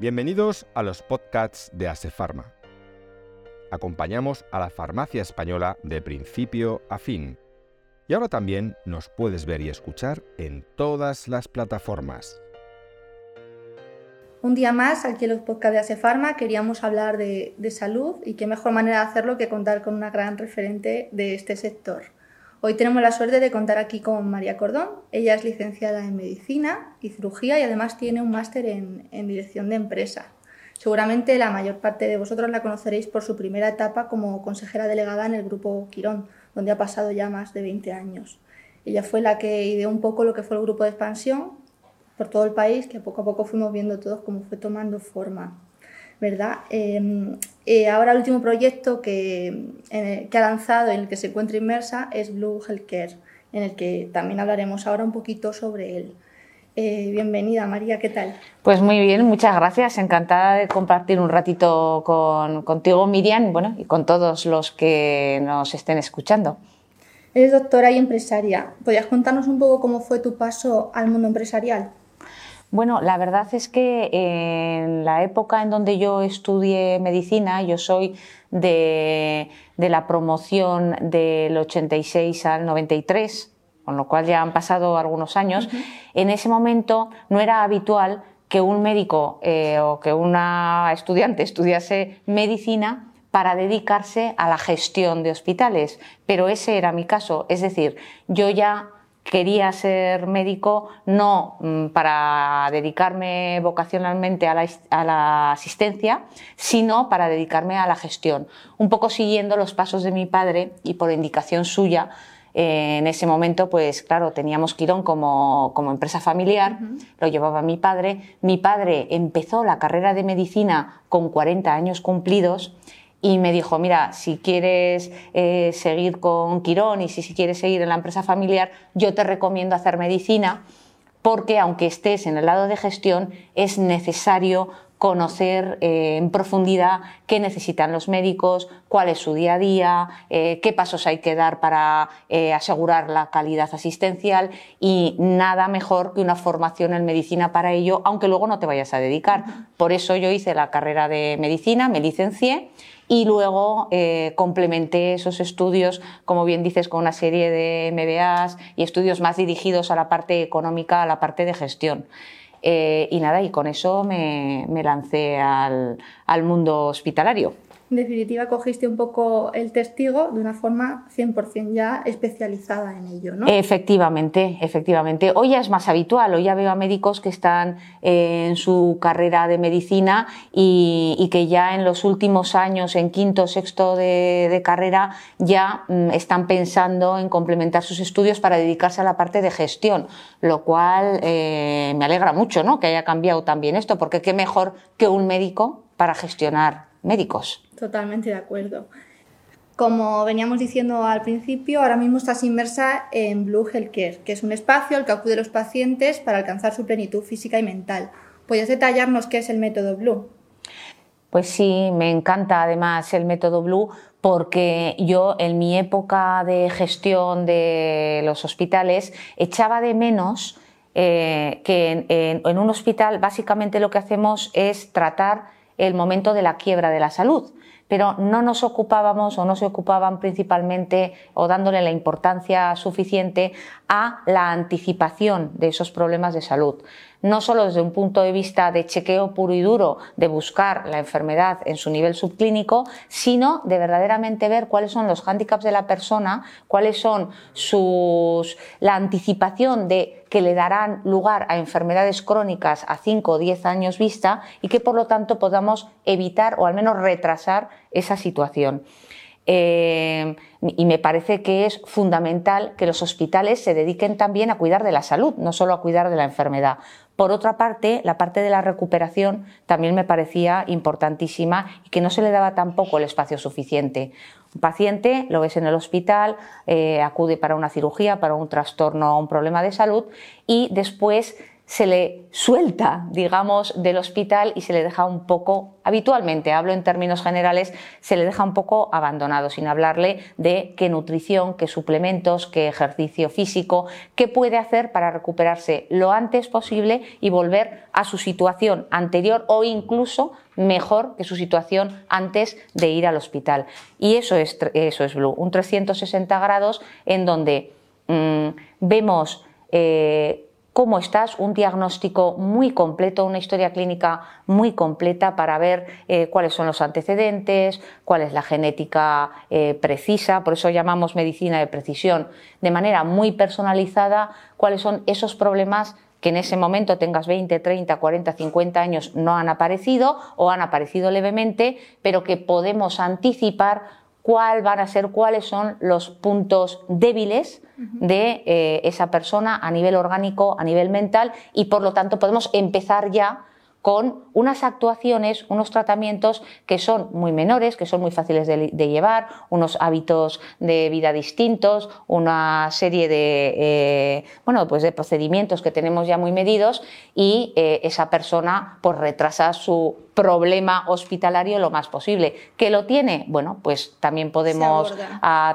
Bienvenidos a los podcasts de Asefarma. Acompañamos a la farmacia española de principio a fin. Y ahora también nos puedes ver y escuchar en todas las plataformas. Un día más, aquí en los podcasts de Asefarma, queríamos hablar de, de salud y qué mejor manera de hacerlo que contar con una gran referente de este sector. Hoy tenemos la suerte de contar aquí con María Cordón. Ella es licenciada en Medicina y Cirugía y además tiene un máster en, Dirección de Empresa. Seguramente la mayor parte de vosotros la conoceréis por su primera etapa como consejera delegada en el Grupo Quirón, donde ha pasado ya más de 20 años. Ella fue la que ideó un poco lo que fue el grupo de expansión por todo el país, que poco a poco fuimos viendo todos cómo fue tomando forma. ¿Verdad? Em, eh, ahora el último proyecto que, que, ha lanzado, en el que se encuentra inmersa, es Blue Healthcare, en el que también hablaremos ahora un poquito sobre él. Eh, bienvenida María, ¿qué tal? Pues muy bien, muchas gracias. Encantada de compartir un ratito con, contigo, Miriam, bueno, y con todos los que nos estén escuchando. Eres doctora y empresaria. ¿Podrías contarnos un poco cómo fue tu paso al mundo empresarial? Bueno, la verdad es que en la época en donde yo estudié medicina, yo soy de, la promoción del 86 al 93, con lo cual ya han pasado algunos años, en ese momento no era habitual que un médico eh, o que una estudiante estudiase medicina para dedicarse a la gestión de hospitales, pero ese era mi caso, es decir, yo ya quería ser médico no mm, para dedicarme vocacionalmente a la, asistencia, sino para dedicarme a la gestión, un poco siguiendo los pasos de mi padre y por indicación suya. Eh, en ese momento, pues claro, teníamos Quirón como, empresa familiar, lo llevaba mi padre. Mi padre empezó la carrera de medicina con 40 años cumplidos y me dijo, mira, si quieres eh, seguir con Quirón y si, quieres seguir en la empresa familiar, yo te recomiendo hacer medicina porque aunque estés en el lado de gestión, es necesario conocer eh, en profundidad qué necesitan los médicos, cuál es su día a día, eh, qué pasos hay que dar para asegurar la calidad asistencial y nada mejor que una formación en medicina para ello, aunque luego no te vayas a dedicar. Por eso yo hice la carrera de medicina, me licencié y luego eh, complementé esos estudios, como bien dices, con una serie de MBAs y estudios más dirigidos a la parte económica, a la parte de gestión. Eh, y nada, y con eso me, lancé al mundo hospitalario en definitiva cogiste un poco el testigo de una forma 100% ya especializada en ello, ¿no? Efectivamente, efectivamente. Hoy ya es más habitual, hoy ya veo a médicos que están en su carrera de medicina y, que ya en los últimos años, en quinto, sexto de, carrera, ya mm, están pensando en complementar sus estudios para dedicarse a la parte de gestión, lo cual eh, me alegra mucho, ¿no? Que haya cambiado también esto, porque qué mejor que un médico para gestionar médicos. Totalmente de acuerdo. Como veníamos diciendo al principio, ahora mismo estás inmersa en Blue Healthcare, que es un espacio al que acuden los pacientes para alcanzar su plenitud física y mental. ¿Puedes detallarnos qué es el método Blue? Pues sí, me encanta además el método Blue porque yo en mi época de gestión de los hospitales echaba de menos eh, que en un hospital básicamente lo que hacemos es tratar el momento de la quiebra de la salud. Pero no nos ocupábamos o no se ocupaban principalmente o dándole la importancia suficiente a la anticipación de esos problemas de salud. No solo desde un punto de vista de chequeo puro y duro, de buscar la enfermedad en su nivel subclínico, sino de verdaderamente ver cuáles son los hándicaps de la persona, cuáles son sus, la anticipación de que le darán lugar a enfermedades crónicas a 5 o 10 años vista y que por lo tanto podamos evitar o al menos retrasar esa situación. Eh, y me parece que es fundamental que los hospitales se dediquen también a cuidar de la salud, no solo a cuidar de la enfermedad. Por otra parte, la parte de la recuperación también me parecía importantísima y que no se le daba tampoco el espacio suficiente. Un paciente lo ves en el hospital, eh, acude para una cirugía, para un trastorno o un problema de salud y después se le suelta, digamos, del hospital y se le deja un poco, habitualmente, hablo en términos generales, se le deja un poco abandonado, sin hablarle de qué nutrición, qué suplementos, qué ejercicio físico, qué puede hacer para recuperarse lo antes posible y volver a su situación anterior o incluso mejor que su situación antes de ir al hospital. Y eso es, eso es Blue, un 360 grados en donde mm, vemos eh, cómo estás, un diagnóstico muy completo, una historia clínica muy completa para ver eh, cuáles son los antecedentes, cuál es la genética eh, precisa, por eso llamamos medicina de precisión, de manera muy personalizada, cuáles son esos problemas que en ese momento tengas 20, 30, 40, 50 años no han aparecido o han aparecido levemente, pero que podemos anticipar cuál van a ser, cuáles son los puntos débiles de eh, esa persona a nivel orgánico, a nivel mental y por lo tanto podemos empezar ya con unas actuaciones, unos tratamientos que son muy menores, que son muy fáciles de, llevar, unos hábitos de vida distintos, una serie de, eh, bueno, pues de procedimientos que tenemos ya muy medidos y eh, esa persona pues retrasa su problema hospitalario lo más posible. ¿Que lo tiene? Bueno, pues también podemos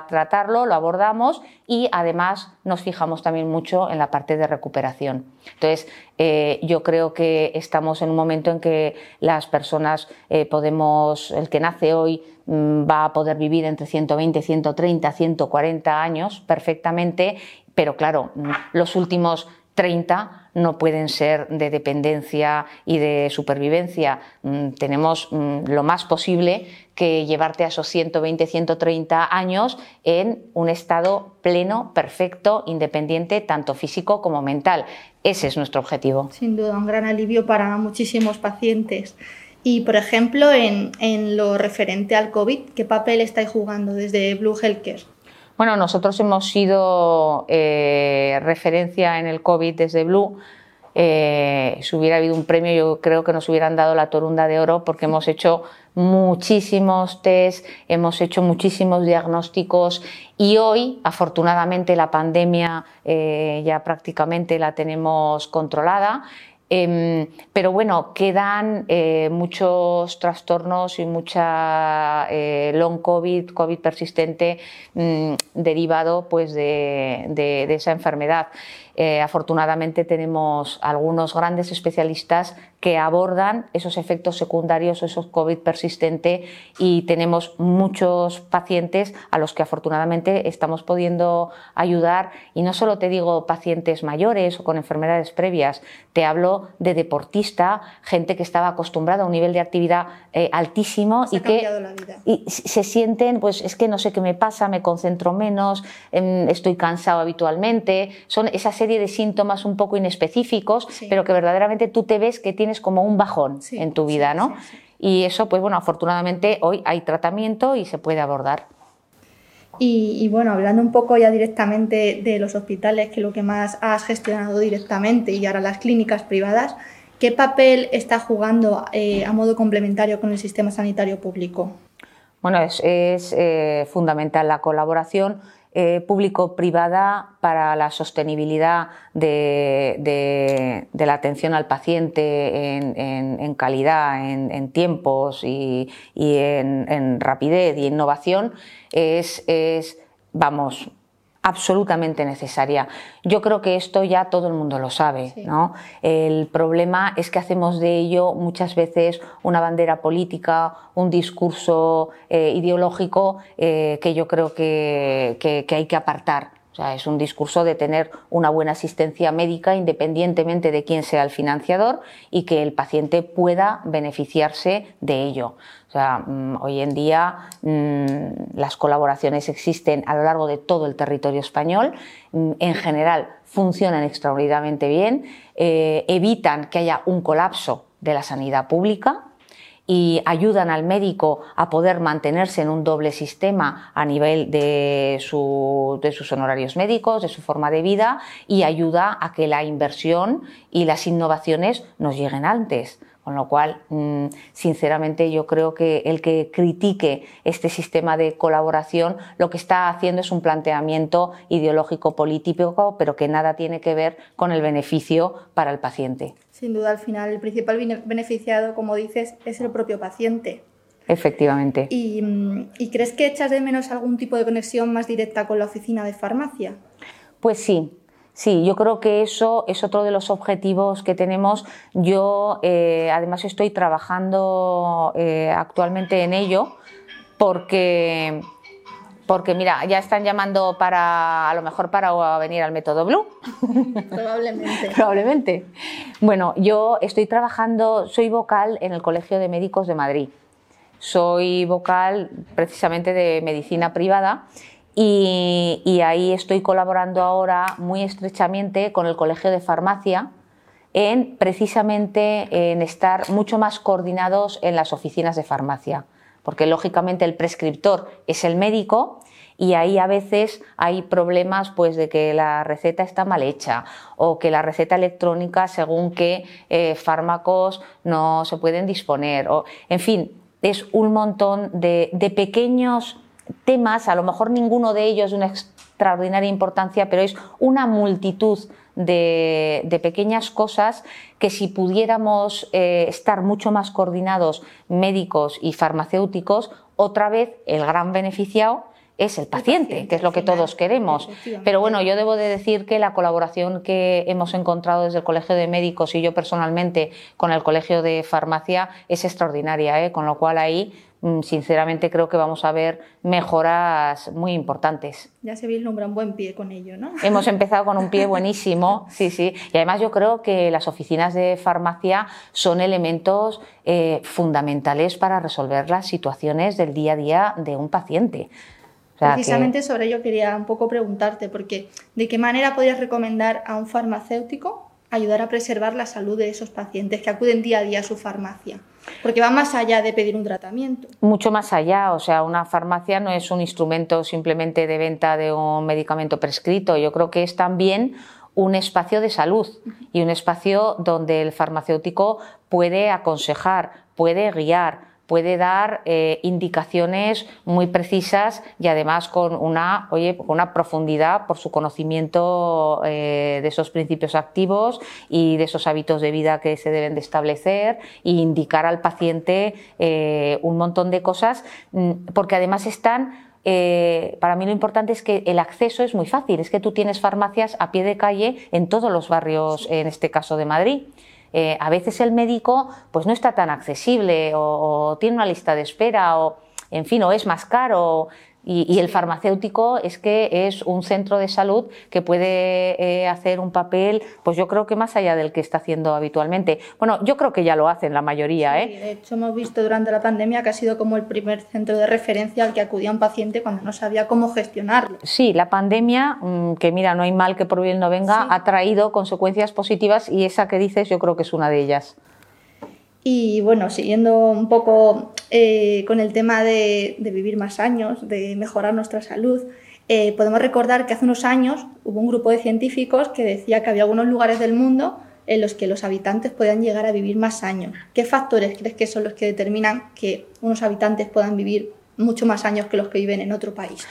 tratarlo, lo abordamos y además nos fijamos también mucho en la parte de recuperación. Entonces, eh, yo creo que estamos en un momento en que las personas eh, podemos, el que nace hoy mm, va a poder vivir entre 120, 130, 140 años perfectamente, pero claro, mm, los últimos 30 no pueden ser de dependencia y de supervivencia. Mm, tenemos mm, lo más posible que llevarte a esos 120, 130 años en un estado pleno, perfecto, independiente, tanto físico como mental. Ese es nuestro objetivo. Sin duda, un gran alivio para muchísimos pacientes. Y, por ejemplo, en, lo referente al COVID, ¿qué papel estáis jugando desde Blue Healthcare? Bueno, nosotros hemos sido eh, referencia en el COVID desde Blue. Eh, si hubiera habido un premio, yo creo que nos hubieran dado la torunda de oro porque hemos hecho muchísimos test, hemos hecho muchísimos diagnósticos y hoy, afortunadamente, la pandemia eh, ya prácticamente la tenemos controlada. Em, pero bueno, quedan eh, muchos trastornos y mucha eh, long COVID, COVID persistente mm, derivado pues, de esa enfermedad. Eh, afortunadamente tenemos algunos grandes especialistas que abordan esos efectos secundarios, esos COVID persistente y tenemos muchos pacientes a los que afortunadamente estamos pudiendo ayudar. Y no solo te digo pacientes mayores o con enfermedades previas, te hablo de deportista, gente que estaba acostumbrada a un nivel de actividad eh, altísimo y que Y se sienten, pues es que no sé qué me pasa, me concentro menos, em, estoy cansado habitualmente, son esas serie de síntomas un poco inespecíficos, pero que verdaderamente tú te ves que tienes como un bajón en tu vida, ¿no? Y eso, pues bueno, afortunadamente hoy hay tratamiento y se puede abordar. Y, bueno, hablando un poco ya directamente de los hospitales, que lo que más has gestionado directamente y ahora las clínicas privadas, ¿qué papel está jugando eh, a modo complementario con el sistema sanitario público? Bueno, es, eh, fundamental la colaboración eh, público-privada para la sostenibilidad de, la atención al paciente en, calidad, en, tiempos y, en, rapidez y innovación es, es vamos, absolutamente necesaria. Yo creo que esto ya todo el mundo lo sabe. ¿no? El problema es que hacemos de ello muchas veces una bandera política, un discurso eh, ideológico eh, que yo creo que, que hay que apartar. O sea, es un discurso de tener una buena asistencia médica independientemente de quién sea el financiador y que el paciente pueda beneficiarse de ello. O sea, mm, hoy en día mm, las colaboraciones existen a lo largo de todo el territorio español. Mm, en general funcionan extraordinariamente bien, eh, evitan que haya un colapso de la sanidad pública y ayudan al médico a poder mantenerse en un doble sistema a nivel de, de, sus honorarios médicos, de su forma de vida y ayuda a que la inversión y las innovaciones nos lleguen antes Con lo cual, mm, sinceramente, yo creo que el que critique este sistema de colaboración lo que está haciendo es un planteamiento ideológico político, pero que nada tiene que ver con el beneficio para el paciente. Sin duda, al final, el principal beneficiado, como dices, es el propio paciente. Efectivamente. ¿Y, mm, ¿Y, crees que echas de menos algún tipo de conexión más directa con la oficina de farmacia? Pues sí, Sí, yo creo que eso es otro de los objetivos que tenemos. Yo eh, además estoy trabajando eh, actualmente en ello porque, porque, mira, ya están llamando para, a lo mejor para venir al método Blue. Probablemente. Probablemente. Bueno, yo estoy trabajando, soy vocal en el Colegio de Médicos de Madrid. Soy vocal precisamente de medicina privada y, ahí estoy colaborando ahora muy estrechamente con el Colegio de Farmacia en precisamente en estar mucho más coordinados en las oficinas de farmacia, porque lógicamente el prescriptor es el médico y ahí a veces hay problemas pues de que la receta está mal hecha o que la receta electrónica según qué eh, fármacos no se pueden disponer o en fin es un montón de, de pequeños temas, a lo mejor ninguno de ellos de una extraordinaria importancia, pero es una multitud de, pequeñas cosas que si pudiéramos eh, estar mucho más coordinados médicos y farmacéuticos, otra vez el gran beneficiado es el paciente, que es lo que todos queremos. Pero bueno, yo debo de decir que la colaboración que hemos encontrado desde el Colegio de Médicos y yo personalmente con el Colegio de Farmacia es extraordinaria, ¿eh? con lo cual ahí Mm, sinceramente creo que vamos a ver mejoras muy importantes. Ya se vislumbra un buen pie con ello, ¿no? Hemos empezado con un pie buenísimo, sí, sí. Y además yo creo que las oficinas de farmacia son elementos eh, fundamentales para resolver las situaciones del día a día de un paciente. Precisamente sobre ello quería un poco preguntarte, porque ¿de qué manera podrías recomendar a un farmacéutico ayudar a preservar la salud de esos pacientes que acuden día a día a su farmacia? Porque va más allá de pedir un tratamiento. Mucho más allá, o sea, una farmacia no es un instrumento simplemente de venta de un medicamento prescrito, yo creo que es también un espacio de salud y un espacio donde el farmacéutico puede aconsejar, puede guiar, puede dar eh, indicaciones muy precisas y además con una, oye, una profundidad por su conocimiento eh, de esos principios activos y de esos hábitos de vida que se deben de establecer e indicar al paciente eh, un montón de cosas mm, porque además están para mí lo importante es que el acceso es muy fácil, es que tú tienes farmacias a pie de calle en todos los barrios, en este caso de Madrid. Eh, a veces el médico pues no está tan accesible o, tiene una lista de espera o en fin o es más caro y, el farmacéutico es que es un centro de salud que puede eh, hacer un papel, pues yo creo que más allá del que está haciendo habitualmente. Bueno, yo creo que ya lo hacen la mayoría. ¿eh? De hecho, hemos visto durante la pandemia que ha sido como el primer centro de referencia al que acudía un paciente cuando no sabía cómo gestionarlo. Sí, la pandemia, mm, que mira, no hay mal que por bien no venga, ha traído consecuencias positivas y esa que dices yo creo que es una de ellas. Y bueno, siguiendo un poco eh, con el tema de, vivir más años, de mejorar nuestra salud, eh, podemos recordar que hace unos años hubo un grupo de científicos que decía que había algunos lugares del mundo en los que los habitantes puedan llegar a vivir más años. ¿Qué factores crees que son los que determinan que unos habitantes puedan vivir mucho más años que los que viven en otro país?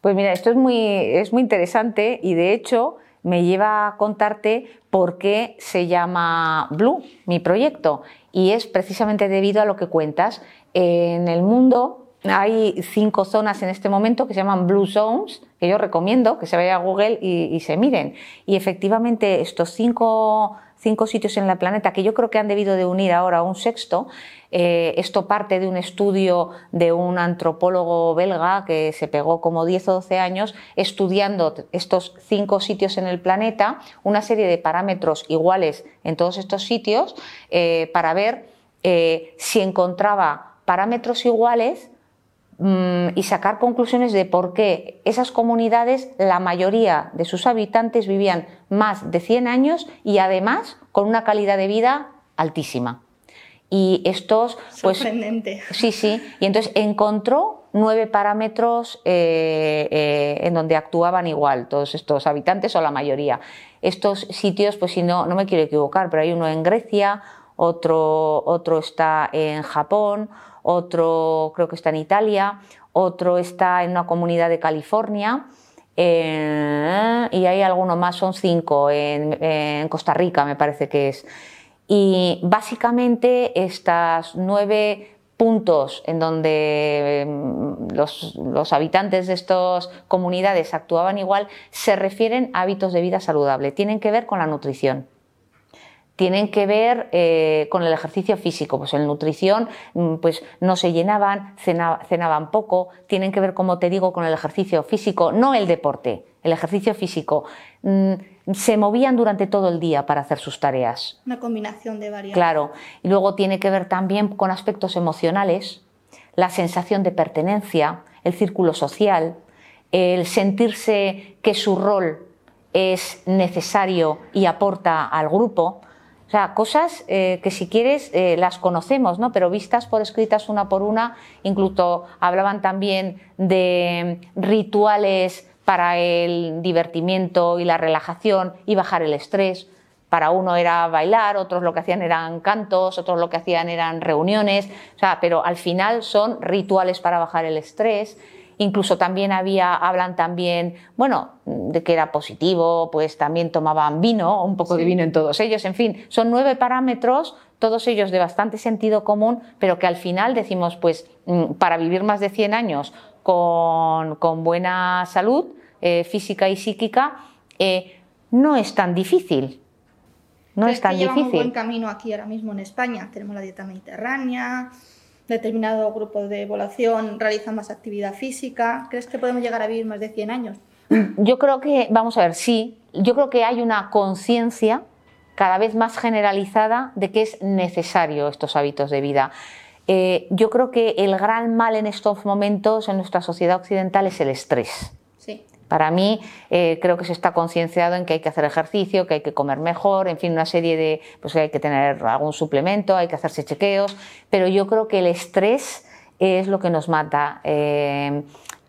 Pues mira, esto es muy, es muy interesante y de hecho me lleva a contarte por qué se llama Blue, mi proyecto y es precisamente debido a lo que cuentas. En el mundo hay cinco zonas en este momento que se llaman Blue Zones, que yo recomiendo que se vaya a Google y, se miren. Y efectivamente estos cinco, cinco, sitios en el planeta, que yo creo que han debido de unir ahora un sexto, eh, esto parte de un estudio de un antropólogo belga que se pegó como 10 o 12 años estudiando estos cinco sitios en el planeta, una serie de parámetros iguales en todos estos sitios, eh, para ver eh, si encontraba parámetros iguales mm, y sacar conclusiones de por qué esas comunidades, la mayoría de sus habitantes vivían más de 100 años y además con una calidad de vida altísima. Y estos, pues, Sorprendente. sí, sí. Y entonces encontró nueve parámetros eh, eh, en donde actuaban igual todos estos habitantes o la mayoría. Estos sitios, pues si no, no me quiero equivocar, pero hay uno en Grecia, otro, otro está en Japón, otro creo que está en Italia, otro está en una comunidad de California. Eh, y hay alguno más, son cinco, en, Costa Rica me parece que es. Y básicamente estas nueve puntos en donde mm, los, los, habitantes de estas comunidades actuaban igual se refieren a hábitos de vida saludable, tienen que ver con la nutrición tienen que ver eh, con el ejercicio físico. Pues en nutrición mm, pues no se llenaban, cenaban poco, tienen que ver, como te digo, con el ejercicio físico, no el deporte, el ejercicio físico. Mm, se movían durante todo el día para hacer sus tareas. Una combinación de variables. Claro. Y luego tiene que ver también con aspectos emocionales, la sensación de pertenencia, el círculo social, el sentirse que su rol es necesario y aporta al grupo. O sea, cosas eh, que si quieres eh, las conocemos, ¿no? Pero vistas por escritas una por una, incluso hablaban también de rituales para el divertimiento y la relajación y bajar el estrés. Para uno era bailar, otros lo que hacían eran cantos, otros lo que hacían eran reuniones, o sea, pero al final son rituales para bajar el estrés. Incluso también había, hablan también, bueno, de que era positivo, pues también tomaban vino, un poco de vino en todos ellos, en fin, son nueve parámetros, todos ellos de bastante sentido común, pero que al final decimos, pues mm, para vivir más de 100 años con, buena salud eh, física y psíquica, eh, no es tan difícil. No es tan que difícil. un buen camino aquí ahora mismo en España. Tenemos la dieta mediterránea, determinado grupo de población realiza más actividad física. ¿Crees que podemos llegar a vivir más de 100 años? Yo creo que, vamos a ver, sí, yo creo que hay una conciencia cada vez más generalizada de que es necesario estos hábitos de vida. Eh, yo creo que el gran mal en estos momentos en nuestra sociedad occidental es el estrés. Para mí eh, creo que se está concienciado en que hay que hacer ejercicio, que hay que comer mejor, en fin, una serie de, pues que hay que tener algún suplemento, hay que hacerse chequeos, pero yo creo que el estrés es lo que nos mata. Eh,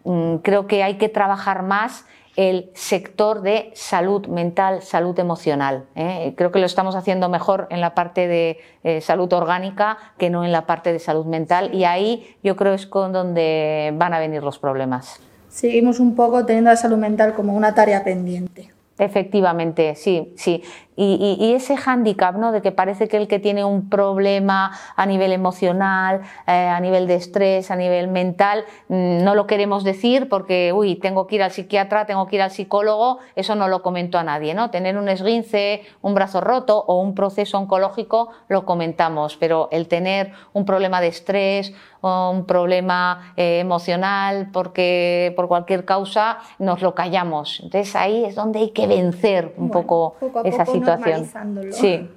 mm, creo que hay que trabajar más el sector de salud mental, salud emocional. ¿eh? Creo que lo estamos haciendo mejor en la parte de salud orgánica que no en la parte de salud mental y ahí yo creo es con donde van a venir los problemas seguimos un poco teniendo la salud mental como una tarea pendiente. Efectivamente, sí, sí. Y, ese hándicap, ¿no? De que parece que el que tiene un problema a nivel emocional, eh, a nivel de estrés, a nivel mental, mm, no lo queremos decir porque, uy, tengo que ir al psiquiatra, tengo que ir al psicólogo, eso no lo comento a nadie, ¿no? Tener un esguince, un brazo roto o un proceso oncológico lo comentamos, pero el tener un problema de estrés o un problema eh, emocional porque por cualquier causa nos lo callamos. Entonces ahí es donde hay que vencer un poco, esa situación Sí.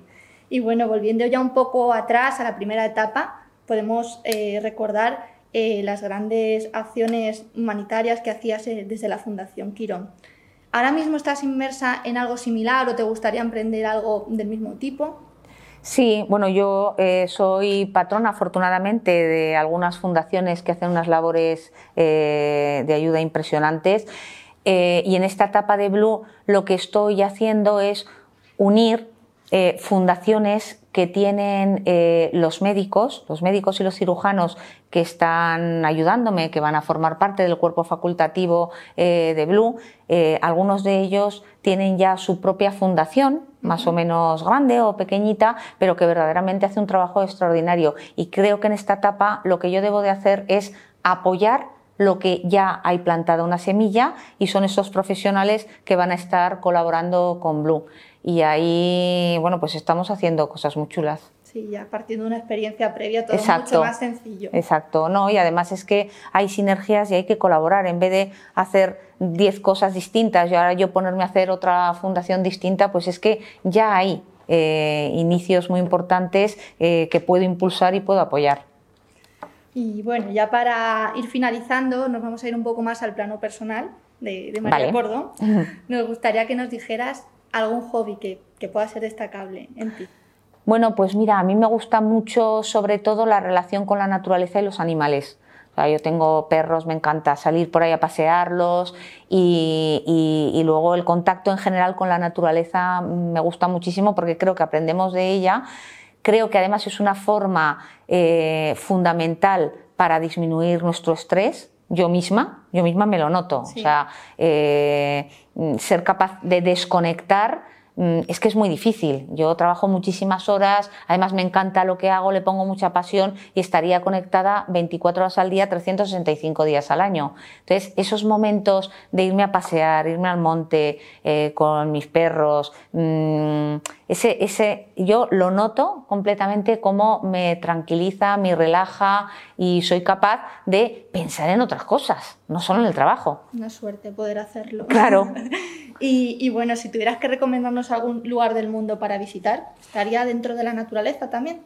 Y bueno, volviendo ya un poco atrás a la primera etapa, podemos eh, recordar eh, las grandes acciones humanitarias que hacías eh, desde la Fundación Quirón. ¿Ahora mismo estás inmersa en algo similar o te gustaría emprender algo del mismo tipo? Sí, bueno, yo soy patrona afortunadamente de algunas fundaciones que hacen unas labores de ayuda impresionantes y en esta etapa de Blue lo que estoy haciendo es unir eh, fundaciones que tienen eh, los médicos, los médicos y los cirujanos que están ayudándome, que van a formar parte del cuerpo facultativo eh, de Blue. algunos de ellos tienen ya su propia fundación, más o menos grande o pequeñita, pero que verdaderamente hace un trabajo extraordinario. Y creo que en esta etapa lo que yo debo de hacer es apoyar lo que ya hay plantada una semilla y son esos profesionales que van a estar colaborando con Blue y ahí, bueno, pues estamos haciendo cosas muy chulas. Sí, ya partiendo de una experiencia previa, todo mucho más sencillo. Exacto, no, y además es que hay sinergias y hay que colaborar. En vez de hacer 10 cosas distintas y ahora yo ponerme a hacer otra fundación distinta, pues es que ya hay eh, inicios muy importantes eh, que puedo impulsar y puedo apoyar. Y bueno, ya para ir finalizando, nos vamos a ir un poco más al plano personal de, María Cordón. Nos gustaría que nos dijeras algún hobby que, pueda ser destacable en ti. Bueno, pues mira, a mí me gusta mucho sobre todo la relación con la naturaleza y los animales. yo tengo perros, me encanta salir por ahí a pasearlos y, luego el contacto en general con la naturaleza me gusta muchísimo porque creo que aprendemos de ella creo que además es una forma eh, fundamental para disminuir nuestro estrés. Yo misma, yo misma me lo noto. O sea, eh, ser capaz de desconectar es que es muy difícil. Yo trabajo muchísimas horas, además me encanta lo que hago, le pongo mucha pasión y estaría conectada 24 horas al día, 365 días al año. Entonces, esos momentos de irme a pasear, irme al monte eh, con mis perros, mm, ese, ese, yo lo noto completamente como me tranquiliza, me relaja y soy capaz de pensar en otras cosas, no solo en el trabajo. Una suerte poder hacerlo. Claro. Y, bueno, si tuvieras que recomendarnos algún lugar del mundo para visitar, ¿estaría dentro de la naturaleza también?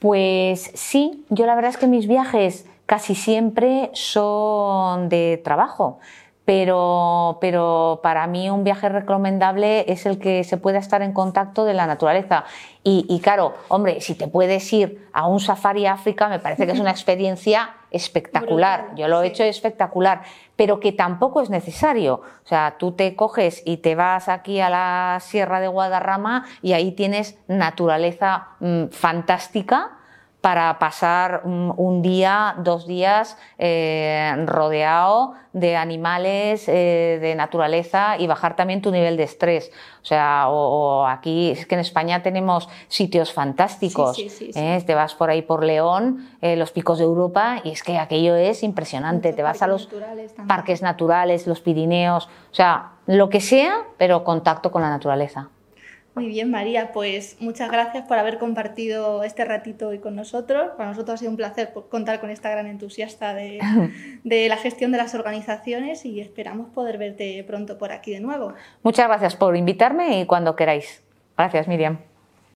Pues sí, yo la verdad es que mis viajes casi siempre son de trabajo. Pero, pero, para mí un viaje recomendable es el que se pueda estar en contacto de la naturaleza. Y, y, claro, hombre, si te puedes ir a un safari África, me parece que es una experiencia espectacular. Yo lo he hecho espectacular pero que tampoco es necesario. O sea, tú te coges y te vas aquí a la Sierra de Guadarrama y ahí tienes naturaleza mm, fantástica para pasar un, día, dos días eh, rodeado de animales, eh, de naturaleza y bajar también tu nivel de estrés. O sea, o, aquí es que en España tenemos sitios fantásticos. ¿eh? Te vas por ahí por León, los picos de Europa, y es que aquello es impresionante. Te vas a los parques naturales, los Pirineos, o sea, lo que sea, pero contacto con la naturaleza. Muy bien, María, pues muchas gracias por haber compartido este ratito hoy con nosotros. Para nosotros ha sido un placer contar con esta gran entusiasta de, de, la gestión de las organizaciones y esperamos poder verte pronto por aquí de nuevo. Muchas gracias por invitarme y cuando queráis. Gracias, Miriam.